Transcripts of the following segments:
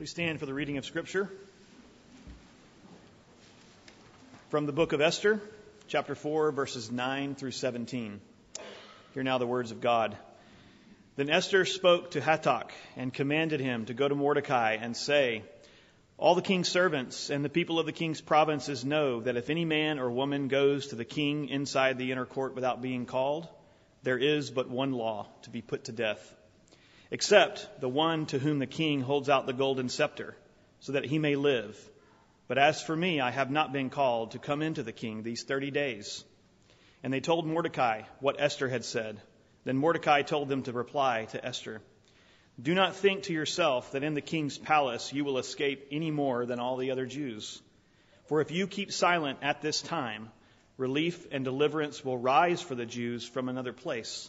Please stand for the reading of Scripture. From the book of Esther, chapter 4, verses 9 through 17. Hear now the words of God. Then Esther spoke to Hatach and commanded him to go to Mordecai and say, All the king's servants and the people of the king's provinces know that if any man or woman goes to the king inside the inner court without being called, there is but one law to be put to death, except the one to whom the king holds out the golden scepter, so that he may live but as for me, I have not been called to come into the king these thirty days. And they told Mordecai what Esther had said. Then Mordecai told them to reply to Esther Do not think to yourself that in the king's palace you will escape any more than all the other Jews. For if you keep silent at this time, relief and deliverance will rise for the Jews from another place.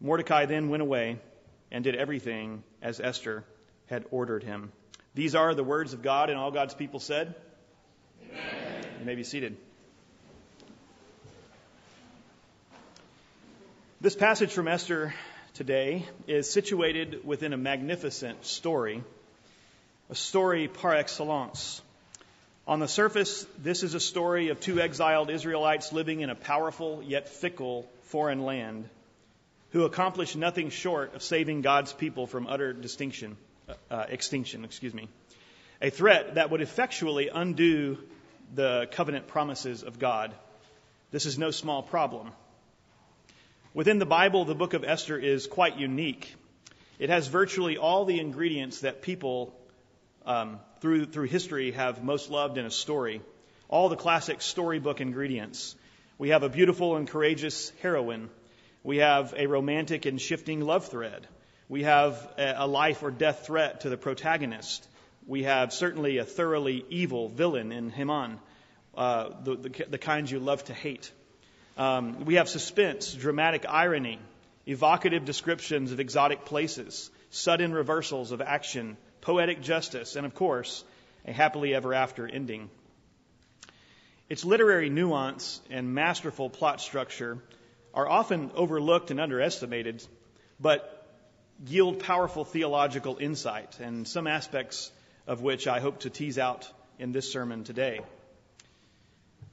Mordecai then went away and did everything as Esther had ordered him. These are the words of God, and all God's people said, Amen. you may be seated. This passage from Esther today is situated within a magnificent story, a story par excellence. On the surface, this is a story of two exiled Israelites living in a powerful yet fickle foreign land who accomplished nothing short of saving God's people from utter distinction, uh, extinction, excuse me. A threat that would effectually undo the covenant promises of God. This is no small problem. Within the Bible, the book of Esther is quite unique. It has virtually all the ingredients that people um, through, through history have most loved in a story. All the classic storybook ingredients. We have a beautiful and courageous heroine. We have a romantic and shifting love thread. We have a life or death threat to the protagonist we have certainly a thoroughly evil villain in Haman, uh, the, the, the kinds you love to hate. Um, we have suspense, dramatic irony, evocative descriptions of exotic places, sudden reversals of action, poetic justice, and of course, a happily ever after ending. Its literary nuance and masterful plot structure are often overlooked and underestimated, but yield powerful theological insight and some aspects of which I hope to tease out in this sermon today.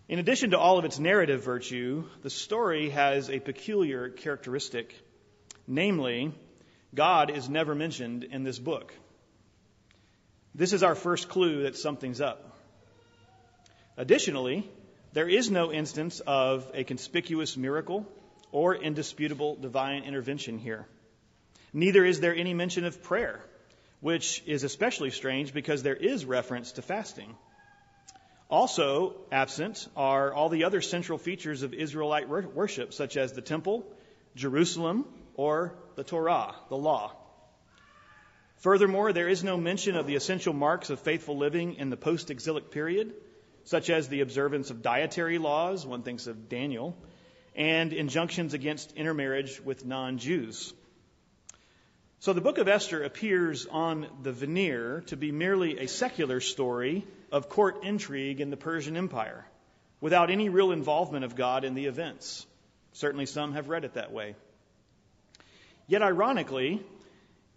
In addition to all of its narrative virtue, the story has a peculiar characteristic. Namely, God is never mentioned in this book. This is our first clue that something's up. Additionally, there is no instance of a conspicuous miracle or indisputable divine intervention here. Neither is there any mention of prayer which is especially strange because there is reference to fasting. Also absent are all the other central features of Israelite worship, such as the temple, Jerusalem, or the Torah, the law. Furthermore, there is no mention of the essential marks of faithful living in the post exilic period, such as the observance of dietary laws, one thinks of Daniel, and injunctions against intermarriage with non Jews. So the book of Esther appears on the veneer to be merely a secular story of court intrigue in the Persian Empire, without any real involvement of God in the events. Certainly some have read it that way. Yet ironically,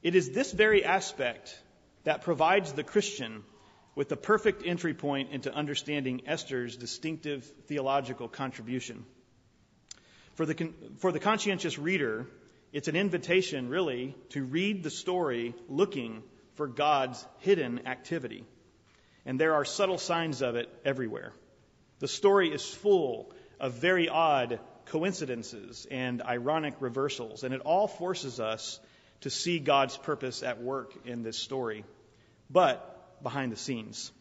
it is this very aspect that provides the Christian with the perfect entry point into understanding Esther's distinctive theological contribution. For the, for the conscientious reader, it's an invitation, really, to read the story looking for God's hidden activity. And there are subtle signs of it everywhere. The story is full of very odd coincidences and ironic reversals, and it all forces us to see God's purpose at work in this story, but behind the scenes.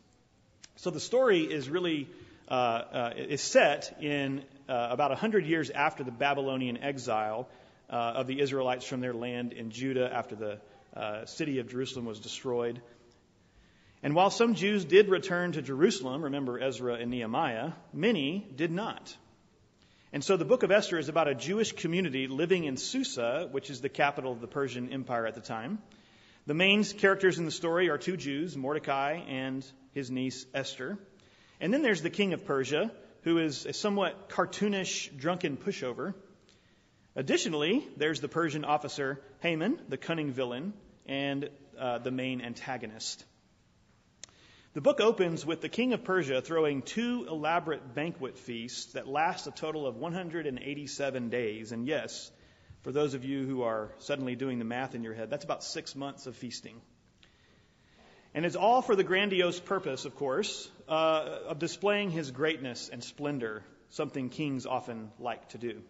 So the story is really uh, uh, is set in uh, about 100 years after the Babylonian exile uh, of the Israelites from their land in Judah after the uh, city of Jerusalem was destroyed. And while some Jews did return to Jerusalem, remember Ezra and Nehemiah, many did not. And so the book of Esther is about a Jewish community living in Susa, which is the capital of the Persian Empire at the time. The main characters in the story are two Jews, Mordecai and his niece Esther. And then there's the king of Persia, who is a somewhat cartoonish, drunken pushover. Additionally, there's the Persian officer Haman, the cunning villain, and uh, the main antagonist. The book opens with the king of Persia throwing two elaborate banquet feasts that last a total of 187 days. And yes, for those of you who are suddenly doing the math in your head, that's about six months of feasting. And it's all for the grandiose purpose, of course, uh, of displaying his greatness and splendor, something kings often like to do.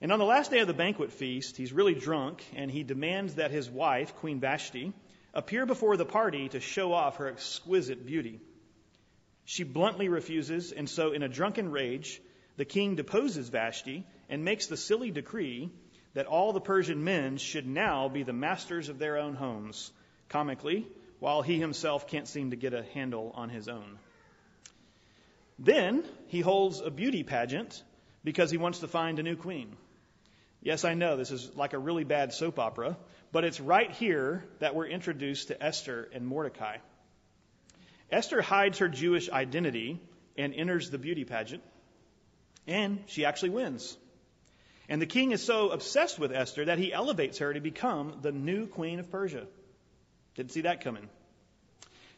And on the last day of the banquet feast, he's really drunk, and he demands that his wife, Queen Vashti, appear before the party to show off her exquisite beauty. She bluntly refuses, and so, in a drunken rage, the king deposes Vashti and makes the silly decree that all the Persian men should now be the masters of their own homes, comically, while he himself can't seem to get a handle on his own. Then he holds a beauty pageant because he wants to find a new queen. Yes, I know this is like a really bad soap opera, but it's right here that we're introduced to Esther and Mordecai. Esther hides her Jewish identity and enters the beauty pageant, and she actually wins. And the king is so obsessed with Esther that he elevates her to become the new queen of Persia. Didn't see that coming.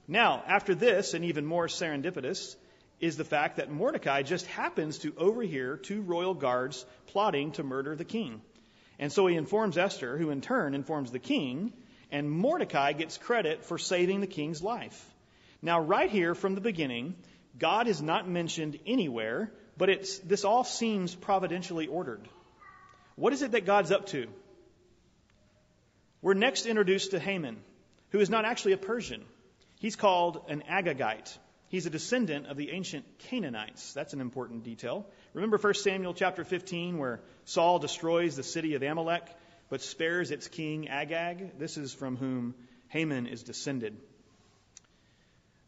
Now, after this, and even more serendipitous, is the fact that Mordecai just happens to overhear two royal guards plotting to murder the king. And so he informs Esther, who in turn informs the king, and Mordecai gets credit for saving the king's life. Now, right here from the beginning, God is not mentioned anywhere, but it's, this all seems providentially ordered. What is it that God's up to? We're next introduced to Haman, who is not actually a Persian. He's called an Agagite. He's a descendant of the ancient Canaanites. That's an important detail. Remember 1 Samuel chapter 15 where Saul destroys the city of Amalek but spares its king Agag? This is from whom Haman is descended.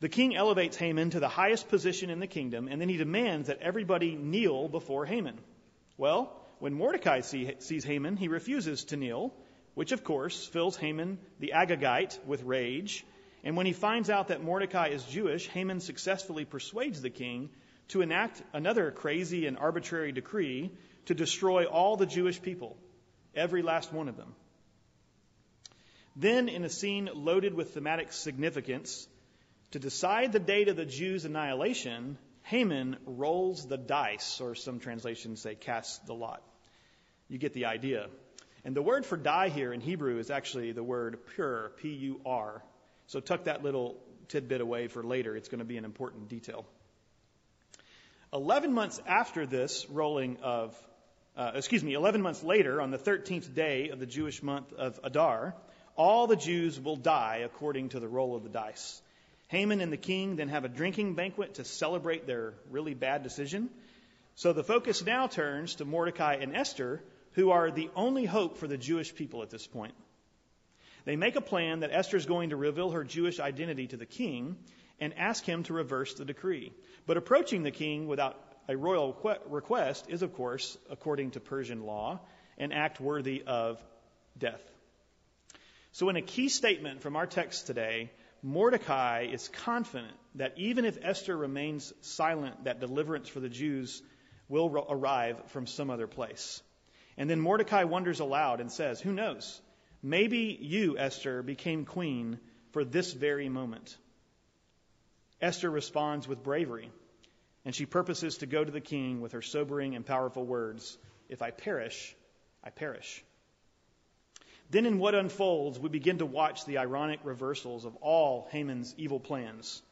The king elevates Haman to the highest position in the kingdom and then he demands that everybody kneel before Haman. Well, when Mordecai see, sees Haman, he refuses to kneel, which of course fills Haman the Agagite with rage and when he finds out that Mordecai is Jewish, Haman successfully persuades the king to enact another crazy and arbitrary decree to destroy all the Jewish people, every last one of them. Then, in a scene loaded with thematic significance, to decide the date of the Jews' annihilation, Haman rolls the dice, or some translations say casts the lot. You get the idea. And the word for die here in Hebrew is actually the word pur, P U R, so tuck that little tidbit away for later. It's going to be an important detail. Eleven months after this rolling of, uh, excuse me, 11 months later, on the 13th day of the Jewish month of Adar, all the Jews will die according to the roll of the dice. Haman and the king then have a drinking banquet to celebrate their really bad decision. So the focus now turns to Mordecai and Esther, who are the only hope for the Jewish people at this point. They make a plan that Esther is going to reveal her Jewish identity to the king and ask him to reverse the decree. But approaching the king without a royal request is, of course, according to Persian law, an act worthy of death. So, in a key statement from our text today, Mordecai is confident that even if Esther remains silent, that deliverance for the Jews will arrive from some other place. And then Mordecai wonders aloud and says, Who knows? Maybe you, Esther, became queen for this very moment. Esther responds with bravery, and she purposes to go to the king with her sobering and powerful words If I perish, I perish. Then, in what unfolds, we begin to watch the ironic reversals of all Haman's evil plans.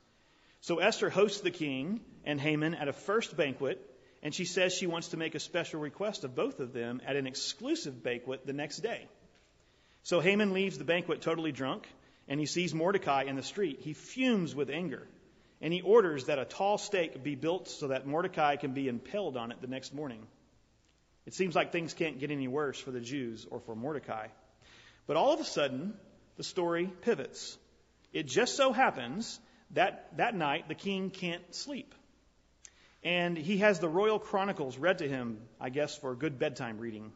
So Esther hosts the king and Haman at a first banquet, and she says she wants to make a special request of both of them at an exclusive banquet the next day. So Haman leaves the banquet totally drunk, and he sees Mordecai in the street. He fumes with anger, and he orders that a tall stake be built so that Mordecai can be impaled on it the next morning. It seems like things can't get any worse for the Jews or for Mordecai. But all of a sudden, the story pivots. It just so happens that that night the king can't sleep. And he has the royal chronicles read to him, I guess, for good bedtime reading.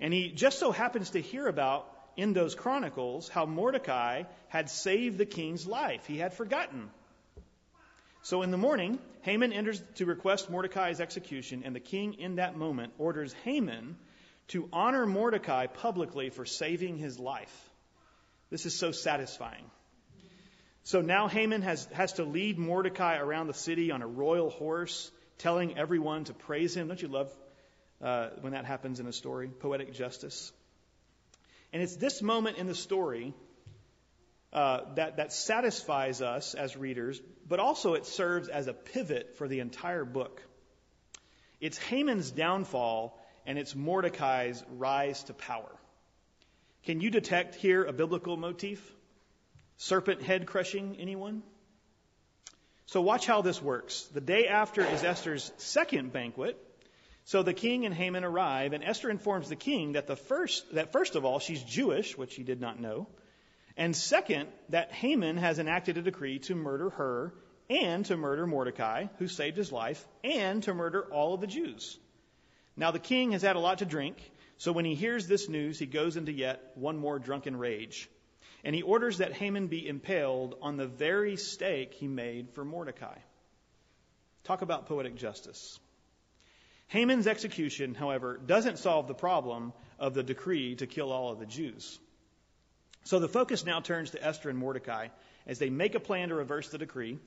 And he just so happens to hear about in those chronicles how Mordecai had saved the king's life. He had forgotten. So in the morning, Haman enters to request Mordecai's execution, and the king in that moment orders Haman to honor Mordecai publicly for saving his life. This is so satisfying. So now Haman has, has to lead Mordecai around the city on a royal horse, telling everyone to praise him. Don't you love uh, when that happens in a story? Poetic justice. And it's this moment in the story uh, that, that satisfies us as readers, but also it serves as a pivot for the entire book. It's Haman's downfall and it's Mordecai's rise to power. Can you detect here a biblical motif? Serpent head crushing, anyone? So watch how this works. The day after is Esther's second banquet. So the king and Haman arrive, and Esther informs the king that the first that first of all she's Jewish, which he did not know, and second that Haman has enacted a decree to murder her and to murder Mordecai, who saved his life, and to murder all of the Jews. Now the king has had a lot to drink, so when he hears this news, he goes into yet one more drunken rage. And he orders that Haman be impaled on the very stake he made for Mordecai. Talk about poetic justice. Haman's execution, however, doesn't solve the problem of the decree to kill all of the Jews. So the focus now turns to Esther and Mordecai as they make a plan to reverse the decree.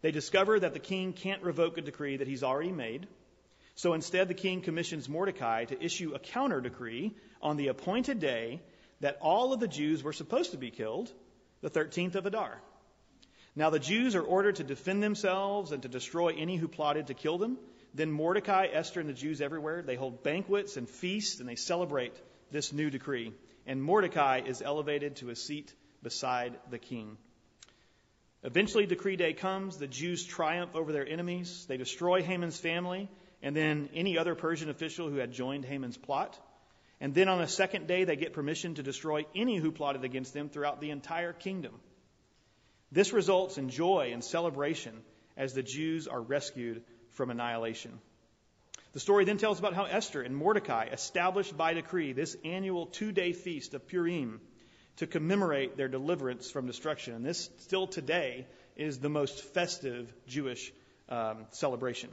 They discover that the king can't revoke a decree that he's already made. So instead, the king commissions Mordecai to issue a counter decree on the appointed day that all of the Jews were supposed to be killed, the 13th of Adar. Now the Jews are ordered to defend themselves and to destroy any who plotted to kill them. Then Mordecai, Esther, and the Jews everywhere, they hold banquets and feasts and they celebrate this new decree. And Mordecai is elevated to a seat beside the king. Eventually, decree day comes. The Jews triumph over their enemies. They destroy Haman's family and then any other Persian official who had joined Haman's plot. And then on the second day, they get permission to destroy any who plotted against them throughout the entire kingdom. This results in joy and celebration as the Jews are rescued from annihilation. The story then tells about how Esther and Mordecai established by decree this annual two day feast of Purim to commemorate their deliverance from destruction. And this, still today, is the most festive Jewish um, celebration.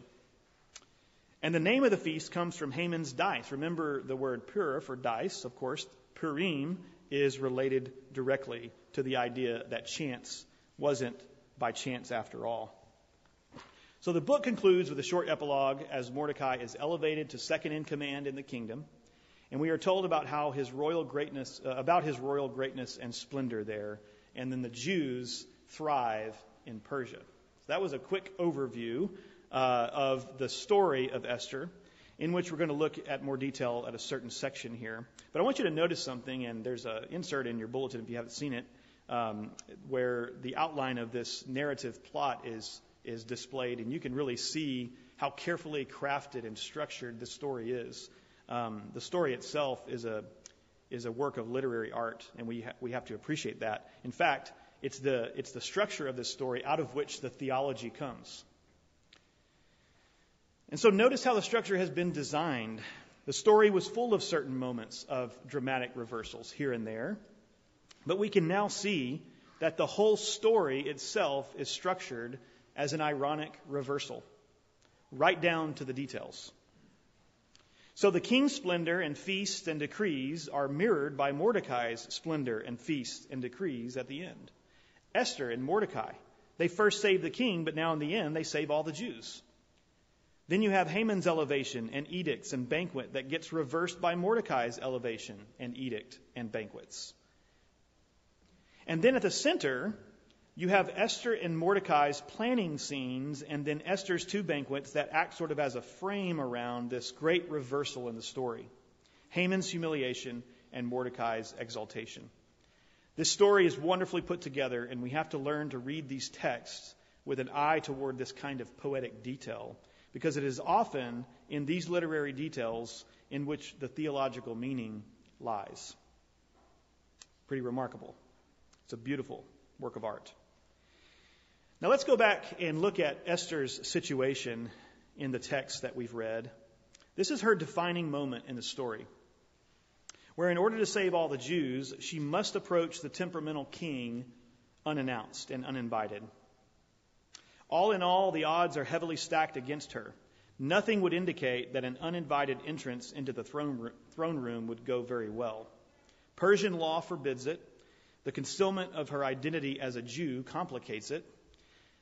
And the name of the feast comes from Haman's dice. Remember the word pur for dice, of course. Purim is related directly to the idea that chance wasn't by chance after all. So the book concludes with a short epilogue as Mordecai is elevated to second in command in the kingdom, and we are told about how his royal greatness, uh, about his royal greatness and splendor there, and then the Jews thrive in Persia. So that was a quick overview uh, of the story of Esther, in which we're going to look at more detail at a certain section here. But I want you to notice something, and there's an insert in your bulletin if you haven't seen it, um, where the outline of this narrative plot is is displayed, and you can really see how carefully crafted and structured this story is. Um, the story itself is a is a work of literary art, and we ha- we have to appreciate that. In fact, it's the it's the structure of this story out of which the theology comes. And so notice how the structure has been designed. The story was full of certain moments of dramatic reversals here and there, but we can now see that the whole story itself is structured as an ironic reversal, right down to the details. So the king's splendor and feasts and decrees are mirrored by Mordecai's splendor and feasts and decrees at the end. Esther and Mordecai, they first save the king, but now in the end they save all the Jews. Then you have Haman's elevation and edicts and banquet that gets reversed by Mordecai's elevation and edict and banquets. And then at the center, you have Esther and Mordecai's planning scenes, and then Esther's two banquets that act sort of as a frame around this great reversal in the story Haman's humiliation and Mordecai's exaltation. This story is wonderfully put together, and we have to learn to read these texts with an eye toward this kind of poetic detail because it is often in these literary details in which the theological meaning lies. Pretty remarkable. It's a beautiful, work of art. Now let's go back and look at Esther's situation in the text that we've read. This is her defining moment in the story, where in order to save all the Jews, she must approach the temperamental king unannounced and uninvited. All in all, the odds are heavily stacked against her. Nothing would indicate that an uninvited entrance into the throne room would go very well. Persian law forbids it. The concealment of her identity as a Jew complicates it.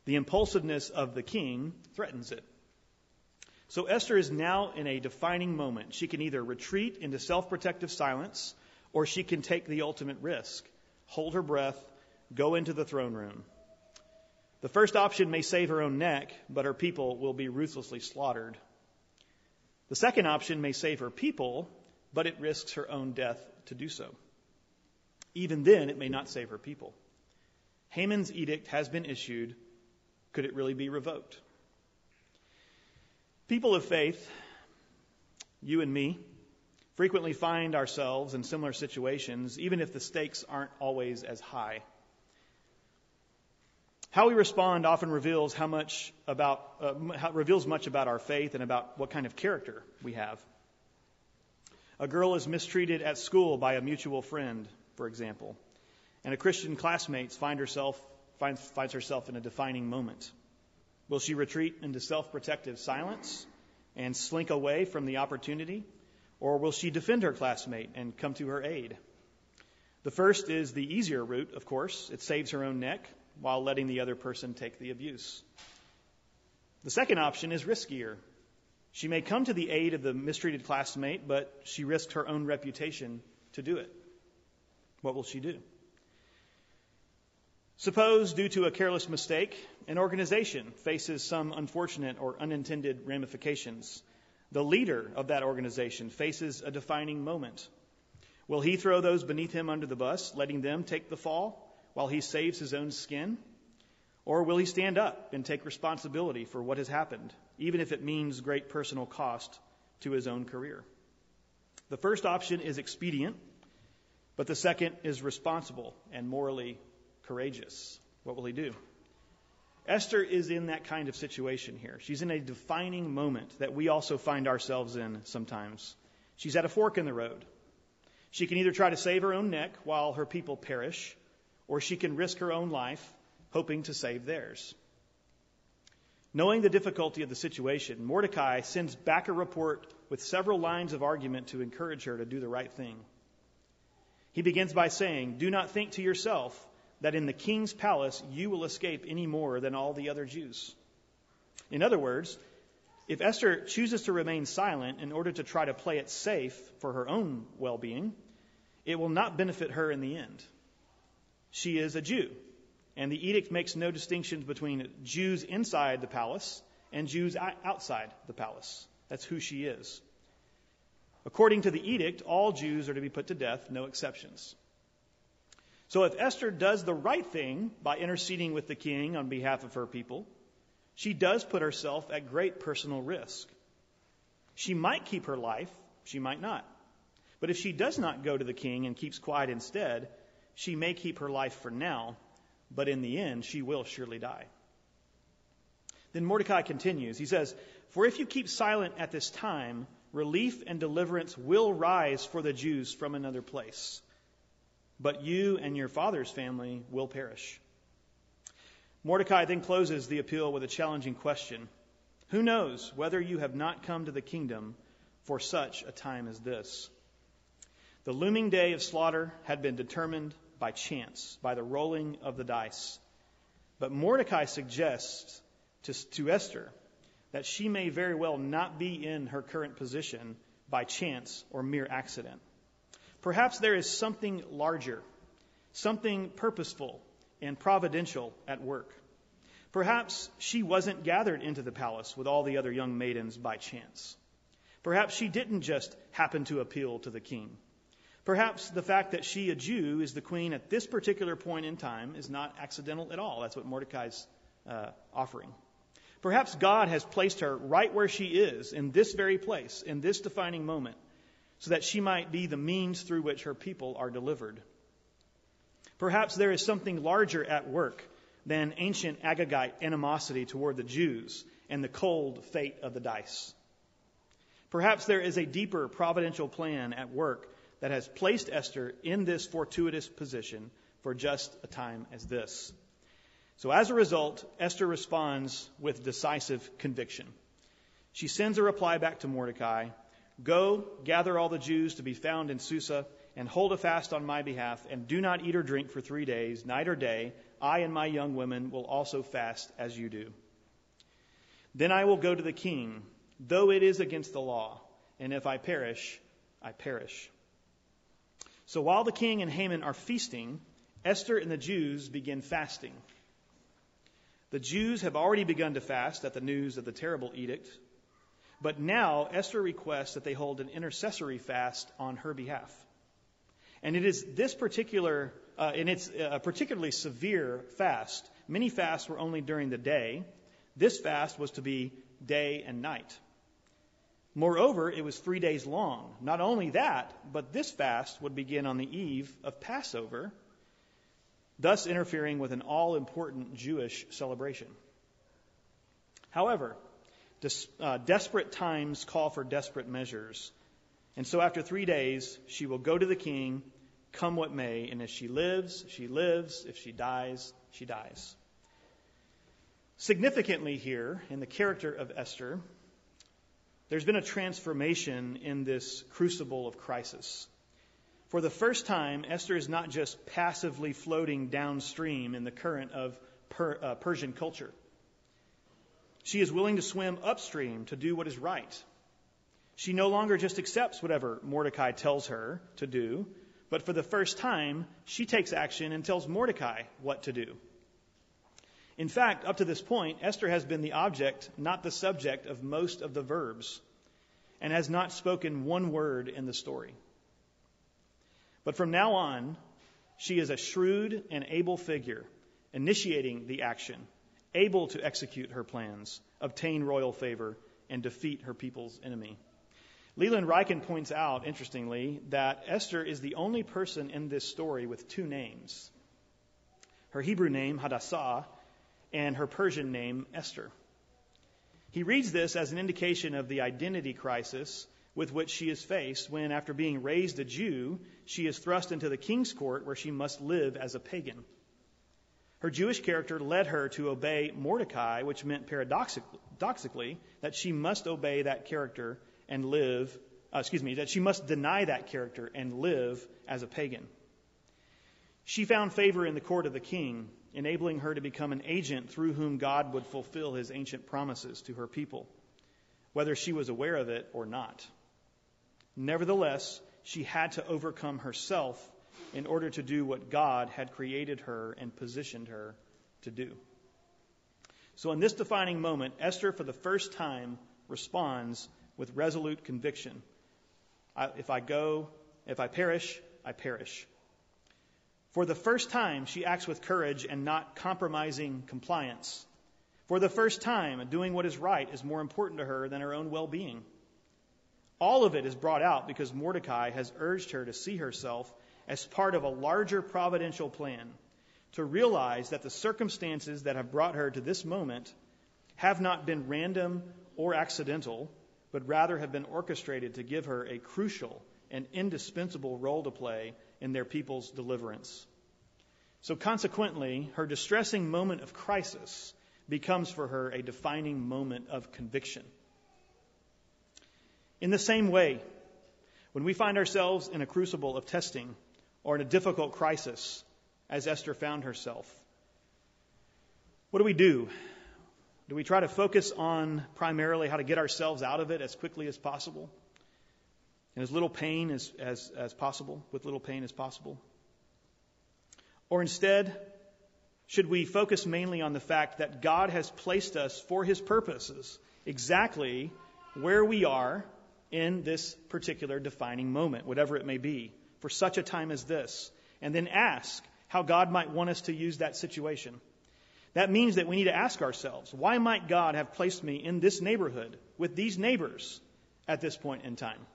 The impulsiveness of the king threatens it. So Esther is now in a defining moment. She can either retreat into self protective silence or she can take the ultimate risk hold her breath, go into the throne room. The first option may save her own neck, but her people will be ruthlessly slaughtered. The second option may save her people, but it risks her own death to do so. Even then, it may not save her people. Haman's edict has been issued. Could it really be revoked? People of faith, you and me, frequently find ourselves in similar situations, even if the stakes aren't always as high. How we respond often reveals how much about uh, how, reveals much about our faith and about what kind of character we have. A girl is mistreated at school by a mutual friend, for example, and a Christian classmate find herself, finds, finds herself in a defining moment. Will she retreat into self-protective silence and slink away from the opportunity, or will she defend her classmate and come to her aid? The first is the easier route, of course. It saves her own neck while letting the other person take the abuse. The second option is riskier. She may come to the aid of the mistreated classmate, but she risks her own reputation to do it. What will she do? Suppose, due to a careless mistake, an organization faces some unfortunate or unintended ramifications. The leader of that organization faces a defining moment. Will he throw those beneath him under the bus, letting them take the fall? While he saves his own skin? Or will he stand up and take responsibility for what has happened, even if it means great personal cost to his own career? The first option is expedient, but the second is responsible and morally courageous. What will he do? Esther is in that kind of situation here. She's in a defining moment that we also find ourselves in sometimes. She's at a fork in the road. She can either try to save her own neck while her people perish, or she can risk her own life hoping to save theirs. Knowing the difficulty of the situation, Mordecai sends back a report with several lines of argument to encourage her to do the right thing. He begins by saying, Do not think to yourself that in the king's palace you will escape any more than all the other Jews. In other words, if Esther chooses to remain silent in order to try to play it safe for her own well being, it will not benefit her in the end she is a Jew. And the edict makes no distinctions between Jews inside the palace and Jews outside the palace. That's who she is. According to the edict, all Jews are to be put to death, no exceptions. So if Esther does the right thing by interceding with the king on behalf of her people, she does put herself at great personal risk. She might keep her life, she might not. But if she does not go to the king and keeps quiet instead, she may keep her life for now, but in the end, she will surely die. Then Mordecai continues. He says, For if you keep silent at this time, relief and deliverance will rise for the Jews from another place. But you and your father's family will perish. Mordecai then closes the appeal with a challenging question Who knows whether you have not come to the kingdom for such a time as this? The looming day of slaughter had been determined by chance, by the rolling of the dice. But Mordecai suggests to, to Esther that she may very well not be in her current position by chance or mere accident. Perhaps there is something larger, something purposeful and providential at work. Perhaps she wasn't gathered into the palace with all the other young maidens by chance. Perhaps she didn't just happen to appeal to the king. Perhaps the fact that she, a Jew, is the queen at this particular point in time is not accidental at all. That's what Mordecai's uh, offering. Perhaps God has placed her right where she is, in this very place, in this defining moment, so that she might be the means through which her people are delivered. Perhaps there is something larger at work than ancient Agagite animosity toward the Jews and the cold fate of the dice. Perhaps there is a deeper providential plan at work that has placed Esther in this fortuitous position for just a time as this. So, as a result, Esther responds with decisive conviction. She sends a reply back to Mordecai Go, gather all the Jews to be found in Susa, and hold a fast on my behalf, and do not eat or drink for three days, night or day. I and my young women will also fast as you do. Then I will go to the king, though it is against the law, and if I perish, I perish. So while the king and Haman are feasting, Esther and the Jews begin fasting. The Jews have already begun to fast at the news of the terrible edict, but now Esther requests that they hold an intercessory fast on her behalf. And it is this particular, uh, and it's a particularly severe fast. Many fasts were only during the day. This fast was to be day and night. Moreover, it was three days long. Not only that, but this fast would begin on the eve of Passover, thus interfering with an all important Jewish celebration. However, des- uh, desperate times call for desperate measures. And so after three days, she will go to the king, come what may, and if she lives, she lives. If she dies, she dies. Significantly, here, in the character of Esther, there's been a transformation in this crucible of crisis. For the first time, Esther is not just passively floating downstream in the current of per, uh, Persian culture. She is willing to swim upstream to do what is right. She no longer just accepts whatever Mordecai tells her to do, but for the first time, she takes action and tells Mordecai what to do. In fact, up to this point, Esther has been the object, not the subject, of most of the verbs, and has not spoken one word in the story. But from now on, she is a shrewd and able figure, initiating the action, able to execute her plans, obtain royal favor, and defeat her people's enemy. Leland Ryken points out, interestingly, that Esther is the only person in this story with two names. Her Hebrew name, Hadassah, and her Persian name, Esther. He reads this as an indication of the identity crisis with which she is faced when, after being raised a Jew, she is thrust into the king's court where she must live as a pagan. Her Jewish character led her to obey Mordecai, which meant paradoxically that she must obey that character and live, uh, excuse me, that she must deny that character and live as a pagan. She found favor in the court of the king, enabling her to become an agent through whom God would fulfill his ancient promises to her people, whether she was aware of it or not. Nevertheless, she had to overcome herself in order to do what God had created her and positioned her to do. So, in this defining moment, Esther, for the first time, responds with resolute conviction I, If I go, if I perish, I perish. For the first time, she acts with courage and not compromising compliance. For the first time, doing what is right is more important to her than her own well being. All of it is brought out because Mordecai has urged her to see herself as part of a larger providential plan, to realize that the circumstances that have brought her to this moment have not been random or accidental, but rather have been orchestrated to give her a crucial and indispensable role to play in their people's deliverance. So, consequently, her distressing moment of crisis becomes for her a defining moment of conviction. In the same way, when we find ourselves in a crucible of testing or in a difficult crisis, as Esther found herself, what do we do? Do we try to focus on primarily how to get ourselves out of it as quickly as possible? And as little pain as, as, as possible, with little pain as possible? Or instead, should we focus mainly on the fact that God has placed us for His purposes exactly where we are in this particular defining moment, whatever it may be, for such a time as this, and then ask how God might want us to use that situation. That means that we need to ask ourselves, why might God have placed me in this neighborhood with these neighbors at this point in time?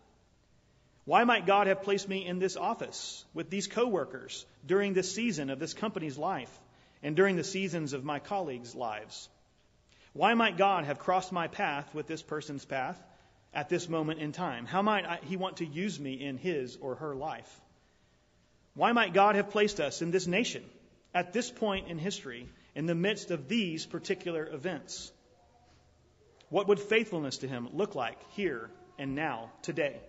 Why might God have placed me in this office with these coworkers during this season of this company's life and during the seasons of my colleagues' lives? Why might God have crossed my path with this person's path at this moment in time? How might I, He want to use me in his or her life? Why might God have placed us in this nation at this point in history in the midst of these particular events? What would faithfulness to Him look like here and now, today?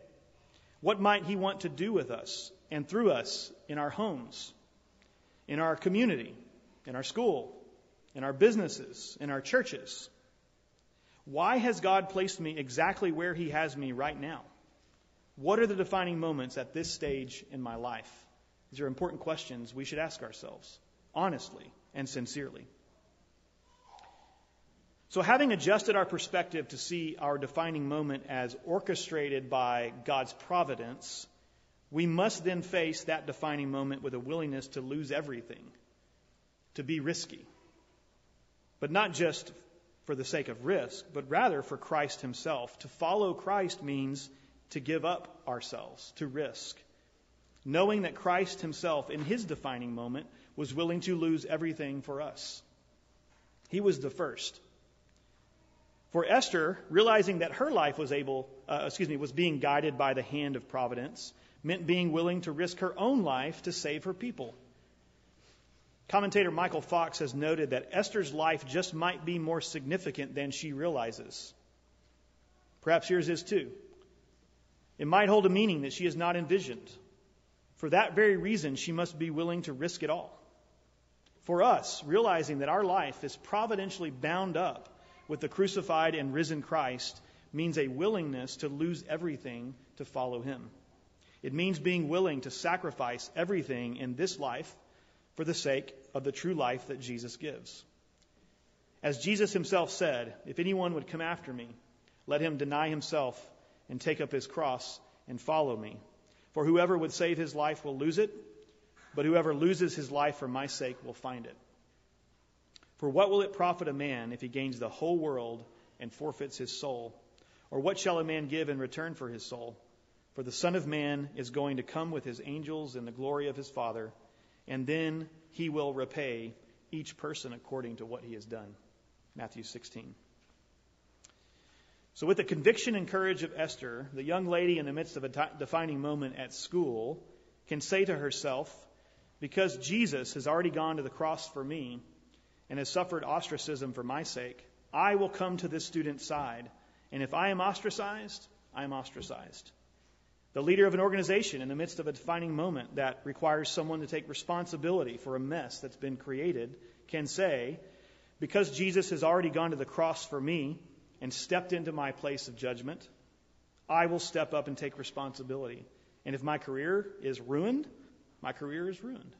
What might He want to do with us and through us in our homes, in our community, in our school, in our businesses, in our churches? Why has God placed me exactly where He has me right now? What are the defining moments at this stage in my life? These are important questions we should ask ourselves, honestly and sincerely. So, having adjusted our perspective to see our defining moment as orchestrated by God's providence, we must then face that defining moment with a willingness to lose everything, to be risky. But not just for the sake of risk, but rather for Christ Himself. To follow Christ means to give up ourselves, to risk. Knowing that Christ Himself, in His defining moment, was willing to lose everything for us. He was the first. For Esther, realizing that her life was able, uh, excuse me, was being guided by the hand of providence, meant being willing to risk her own life to save her people. Commentator Michael Fox has noted that Esther's life just might be more significant than she realizes. Perhaps yours is too. It might hold a meaning that she has not envisioned. For that very reason, she must be willing to risk it all. For us, realizing that our life is providentially bound up with the crucified and risen Christ means a willingness to lose everything to follow him. It means being willing to sacrifice everything in this life for the sake of the true life that Jesus gives. As Jesus himself said, If anyone would come after me, let him deny himself and take up his cross and follow me. For whoever would save his life will lose it, but whoever loses his life for my sake will find it. For what will it profit a man if he gains the whole world and forfeits his soul? Or what shall a man give in return for his soul? For the Son of Man is going to come with his angels in the glory of his Father, and then he will repay each person according to what he has done. Matthew 16. So, with the conviction and courage of Esther, the young lady in the midst of a defining moment at school can say to herself, Because Jesus has already gone to the cross for me, and has suffered ostracism for my sake, I will come to this student's side. And if I am ostracized, I am ostracized. The leader of an organization in the midst of a defining moment that requires someone to take responsibility for a mess that's been created can say, Because Jesus has already gone to the cross for me and stepped into my place of judgment, I will step up and take responsibility. And if my career is ruined, my career is ruined.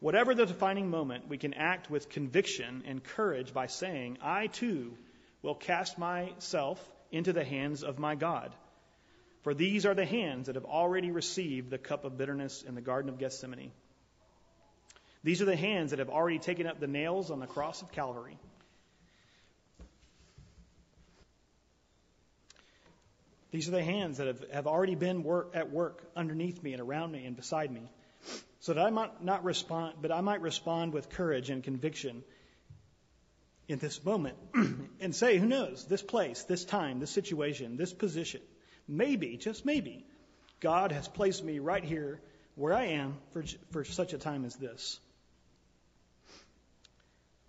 Whatever the defining moment, we can act with conviction and courage by saying, I too will cast myself into the hands of my God. For these are the hands that have already received the cup of bitterness in the Garden of Gethsemane. These are the hands that have already taken up the nails on the cross of Calvary. These are the hands that have, have already been work, at work underneath me and around me and beside me so that I might not respond, but I might respond with courage and conviction in this moment and say, who knows, this place, this time, this situation, this position, maybe, just maybe, God has placed me right here where I am for, for such a time as this.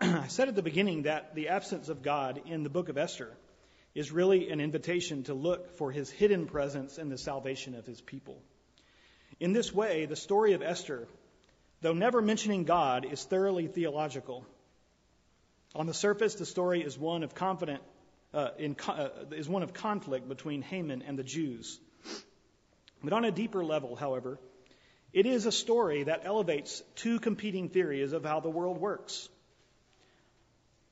I said at the beginning that the absence of God in the book of Esther is really an invitation to look for his hidden presence in the salvation of his people. In this way, the story of Esther, though never mentioning God, is thoroughly theological. On the surface, the story is one of confident, uh, in, uh, is one of conflict between Haman and the Jews. But on a deeper level, however, it is a story that elevates two competing theories of how the world works.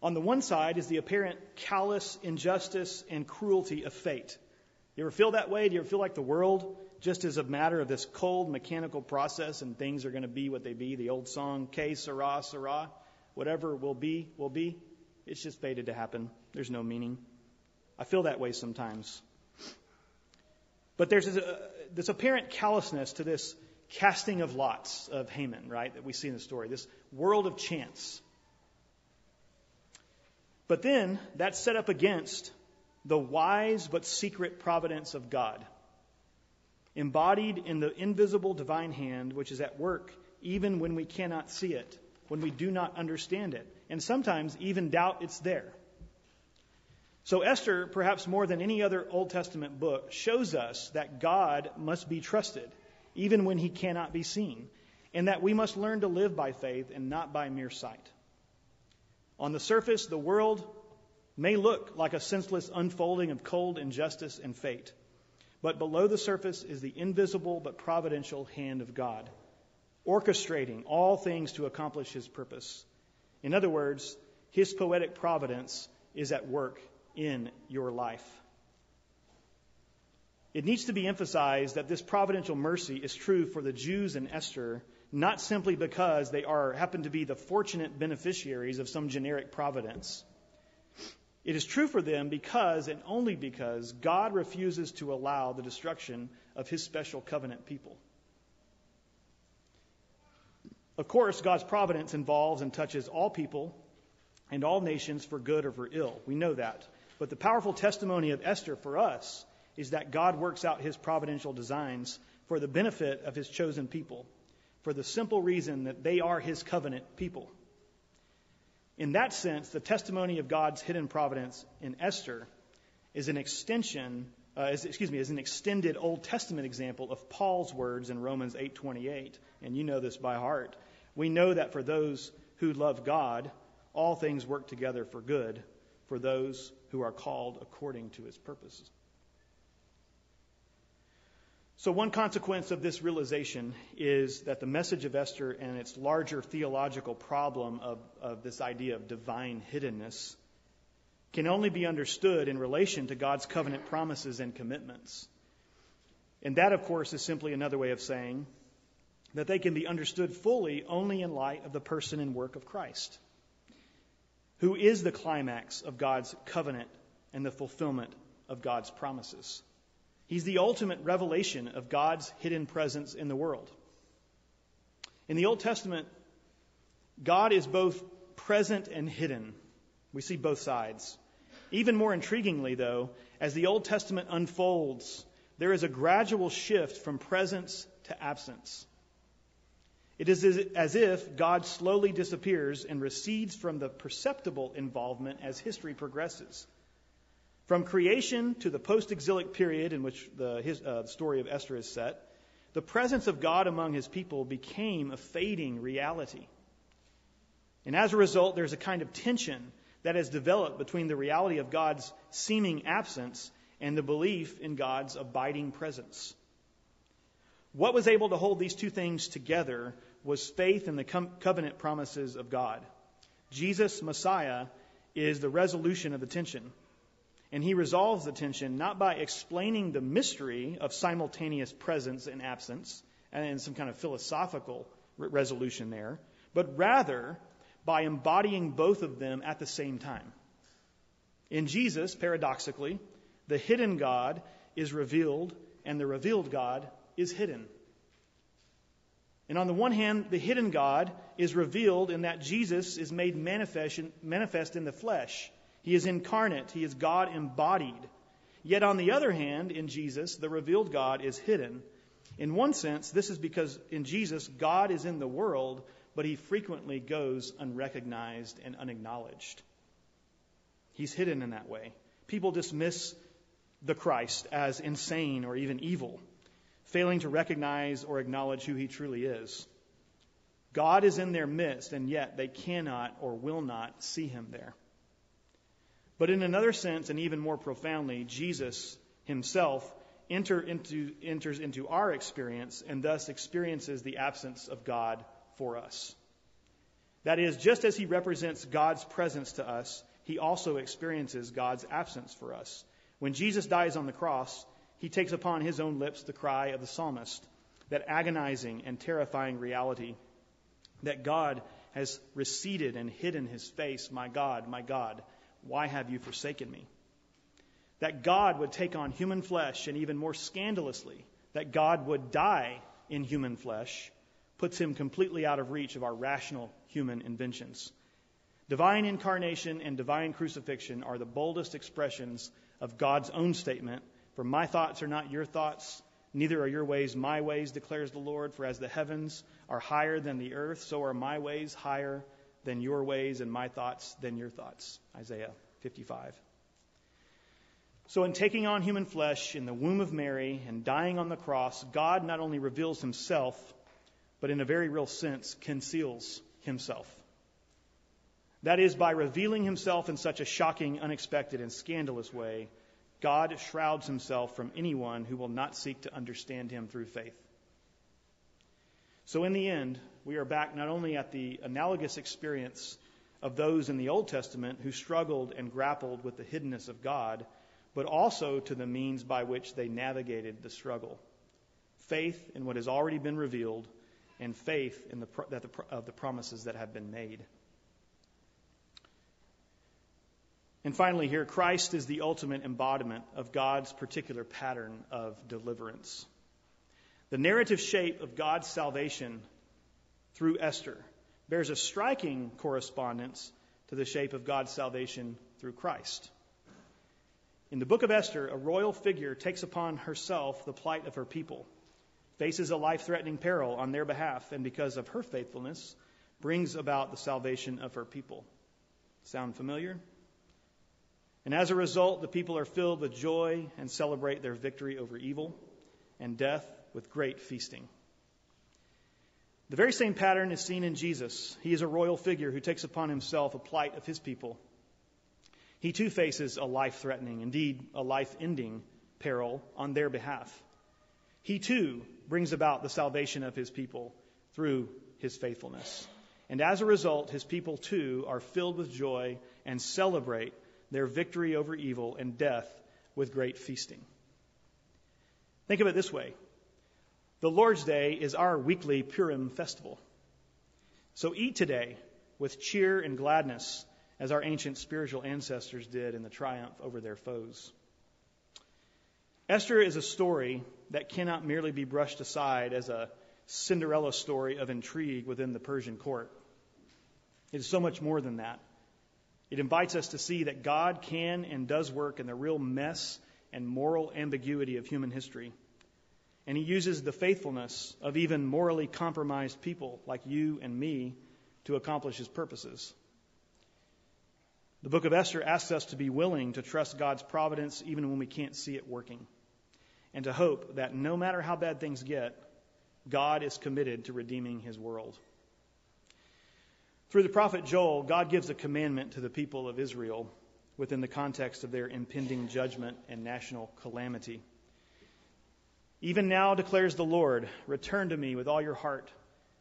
On the one side is the apparent callous injustice and cruelty of fate. You ever feel that way? Do you ever feel like the world just as a matter of this cold mechanical process and things are going to be what they be. The old song, Que sera, sera, whatever will be, will be. It's just fated to happen. There's no meaning. I feel that way sometimes. But there's a, uh, this apparent callousness to this casting of lots of Haman, right, that we see in the story, this world of chance. But then that's set up against the wise but secret providence of God, embodied in the invisible divine hand which is at work even when we cannot see it, when we do not understand it, and sometimes even doubt it's there. So, Esther, perhaps more than any other Old Testament book, shows us that God must be trusted, even when he cannot be seen, and that we must learn to live by faith and not by mere sight. On the surface, the world may look like a senseless unfolding of cold injustice and fate, but below the surface is the invisible but providential hand of God, orchestrating all things to accomplish his purpose. In other words, his poetic providence is at work in your life. It needs to be emphasized that this providential mercy is true for the Jews and Esther, not simply because they are happen to be the fortunate beneficiaries of some generic providence. It is true for them because and only because God refuses to allow the destruction of his special covenant people. Of course, God's providence involves and touches all people and all nations for good or for ill. We know that. But the powerful testimony of Esther for us is that God works out his providential designs for the benefit of his chosen people, for the simple reason that they are his covenant people. In that sense, the testimony of God's hidden providence in Esther is an extension, uh, is, excuse me, is an extended Old Testament example of Paul's words in Romans 8:28, and you know this by heart. We know that for those who love God, all things work together for good for those who are called according to his purposes. So, one consequence of this realization is that the message of Esther and its larger theological problem of, of this idea of divine hiddenness can only be understood in relation to God's covenant promises and commitments. And that, of course, is simply another way of saying that they can be understood fully only in light of the person and work of Christ who is the climax of God's covenant and the fulfillment of God's promises. He's the ultimate revelation of God's hidden presence in the world. In the Old Testament, God is both present and hidden. We see both sides. Even more intriguingly, though, as the Old Testament unfolds, there is a gradual shift from presence to absence. It is as if God slowly disappears and recedes from the perceptible involvement as history progresses. From creation to the post exilic period in which the his, uh, story of Esther is set, the presence of God among his people became a fading reality. And as a result, there's a kind of tension that has developed between the reality of God's seeming absence and the belief in God's abiding presence. What was able to hold these two things together was faith in the covenant promises of God. Jesus, Messiah, is the resolution of the tension. And he resolves the tension not by explaining the mystery of simultaneous presence and absence, and some kind of philosophical resolution there, but rather by embodying both of them at the same time. In Jesus, paradoxically, the hidden God is revealed, and the revealed God is hidden. And on the one hand, the hidden God is revealed in that Jesus is made manifest, manifest in the flesh. He is incarnate, He is God embodied. Yet on the other hand, in Jesus, the revealed God is hidden. In one sense, this is because in Jesus, God is in the world, but He frequently goes unrecognized and unacknowledged. He's hidden in that way. People dismiss the Christ as insane or even evil failing to recognize or acknowledge who he truly is. God is in their midst, and yet they cannot or will not see him there. But in another sense, and even more profoundly, Jesus himself enter into, enters into our experience and thus experiences the absence of God for us. That is, just as he represents God's presence to us, he also experiences God's absence for us. When Jesus dies on the cross, he takes upon his own lips the cry of the psalmist, that agonizing and terrifying reality that God has receded and hidden his face. My God, my God, why have you forsaken me? That God would take on human flesh and even more scandalously that God would die in human flesh puts him completely out of reach of our rational human inventions. Divine incarnation and divine crucifixion are the boldest expressions of God's own statement For my thoughts are not your thoughts, neither are your ways my ways, declares the Lord. For as the heavens are higher than the earth, so are my ways higher than your ways, and my thoughts than your thoughts. Isaiah 55. So, in taking on human flesh in the womb of Mary and dying on the cross, God not only reveals himself, but in a very real sense, conceals himself. That is, by revealing himself in such a shocking, unexpected, and scandalous way, God shrouds himself from anyone who will not seek to understand him through faith. So, in the end, we are back not only at the analogous experience of those in the Old Testament who struggled and grappled with the hiddenness of God, but also to the means by which they navigated the struggle faith in what has already been revealed and faith in the, that the, of the promises that have been made. And finally, here, Christ is the ultimate embodiment of God's particular pattern of deliverance. The narrative shape of God's salvation through Esther bears a striking correspondence to the shape of God's salvation through Christ. In the book of Esther, a royal figure takes upon herself the plight of her people faces a life threatening peril on their behalf, and because of her faithfulness, brings about the salvation of her people. Sound familiar? And as a result, the people are filled with joy and celebrate their victory over evil and death with great feasting. The very same pattern is seen in Jesus. He is a royal figure who takes upon himself a plight of his people. He too faces a life threatening, indeed, a life ending peril on their behalf. He too brings about the salvation of his people through his faithfulness. And as a result, his people too are filled with joy and celebrate their victory over evil and death with great feasting. Think of it this way the Lord's Day is our weekly Purim festival. So eat today with cheer and gladness, as our ancient spiritual ancestors did in the triumph over their foes. Esther is a story that cannot merely be brushed aside as a Cinderella story of intrigue within the Persian court. It is so much more than that. It invites us to see that God can and does work in the real mess and moral ambiguity of human history. And He uses the faithfulness of even morally compromised people like you and me to accomplish His purposes. The book of Esther asks us to be willing to trust God's providence even when we can't see it working and to hope that no matter how bad things get, God is committed to redeeming his world. Through the prophet Joel, God gives a commandment to the people of Israel within the context of their impending judgment and national calamity. Even now, declares the Lord, return to me with all your heart,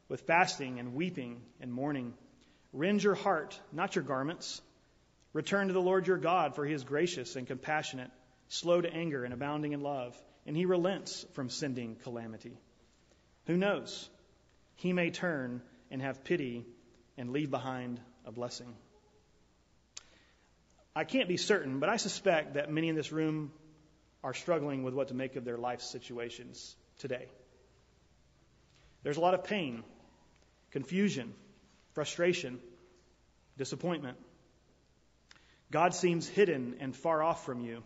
with fasting and weeping and mourning. Rend your heart, not your garments. Return to the Lord your God, for he is gracious and compassionate, slow to anger and abounding in love and he relents from sending calamity. Who knows? He may turn and have pity and leave behind a blessing. I can't be certain, but I suspect that many in this room are struggling with what to make of their life situations today. There's a lot of pain, confusion, frustration, disappointment. God seems hidden and far off from you.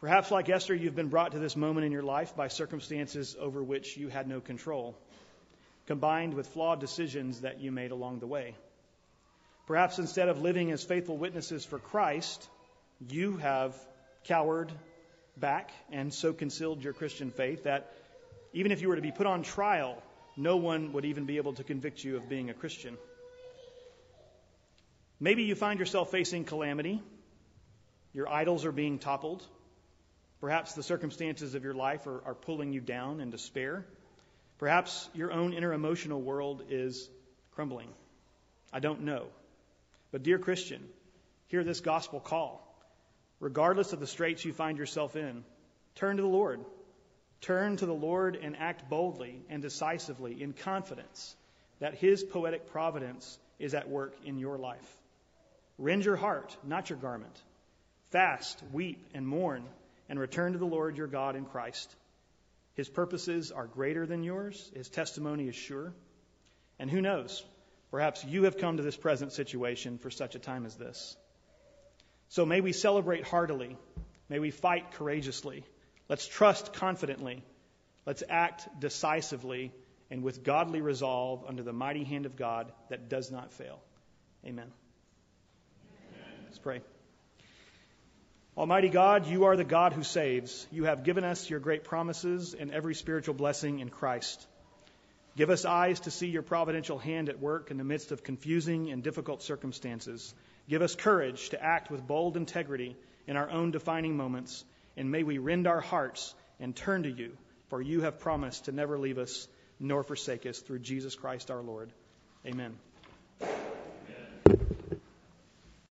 Perhaps, like Esther, you've been brought to this moment in your life by circumstances over which you had no control, combined with flawed decisions that you made along the way. Perhaps instead of living as faithful witnesses for Christ, you have cowered back and so concealed your Christian faith that even if you were to be put on trial, no one would even be able to convict you of being a Christian. Maybe you find yourself facing calamity. Your idols are being toppled. Perhaps the circumstances of your life are, are pulling you down in despair. Perhaps your own inner emotional world is crumbling. I don't know. But, dear Christian, hear this gospel call. Regardless of the straits you find yourself in, turn to the Lord. Turn to the Lord and act boldly and decisively in confidence that His poetic providence is at work in your life. Rend your heart, not your garment. Fast, weep, and mourn and return to the Lord your God in Christ. His purposes are greater than yours, his testimony is sure. And who knows? Perhaps you have come to this present situation for such a time as this. So may we celebrate heartily. May we fight courageously. Let's trust confidently. Let's act decisively and with godly resolve under the mighty hand of God that does not fail. Amen. Amen. Let's pray. Almighty God, you are the God who saves. You have given us your great promises and every spiritual blessing in Christ. Give us eyes to see your providential hand at work in the midst of confusing and difficult circumstances. Give us courage to act with bold integrity in our own defining moments, and may we rend our hearts and turn to you, for you have promised to never leave us nor forsake us through Jesus Christ our Lord. Amen.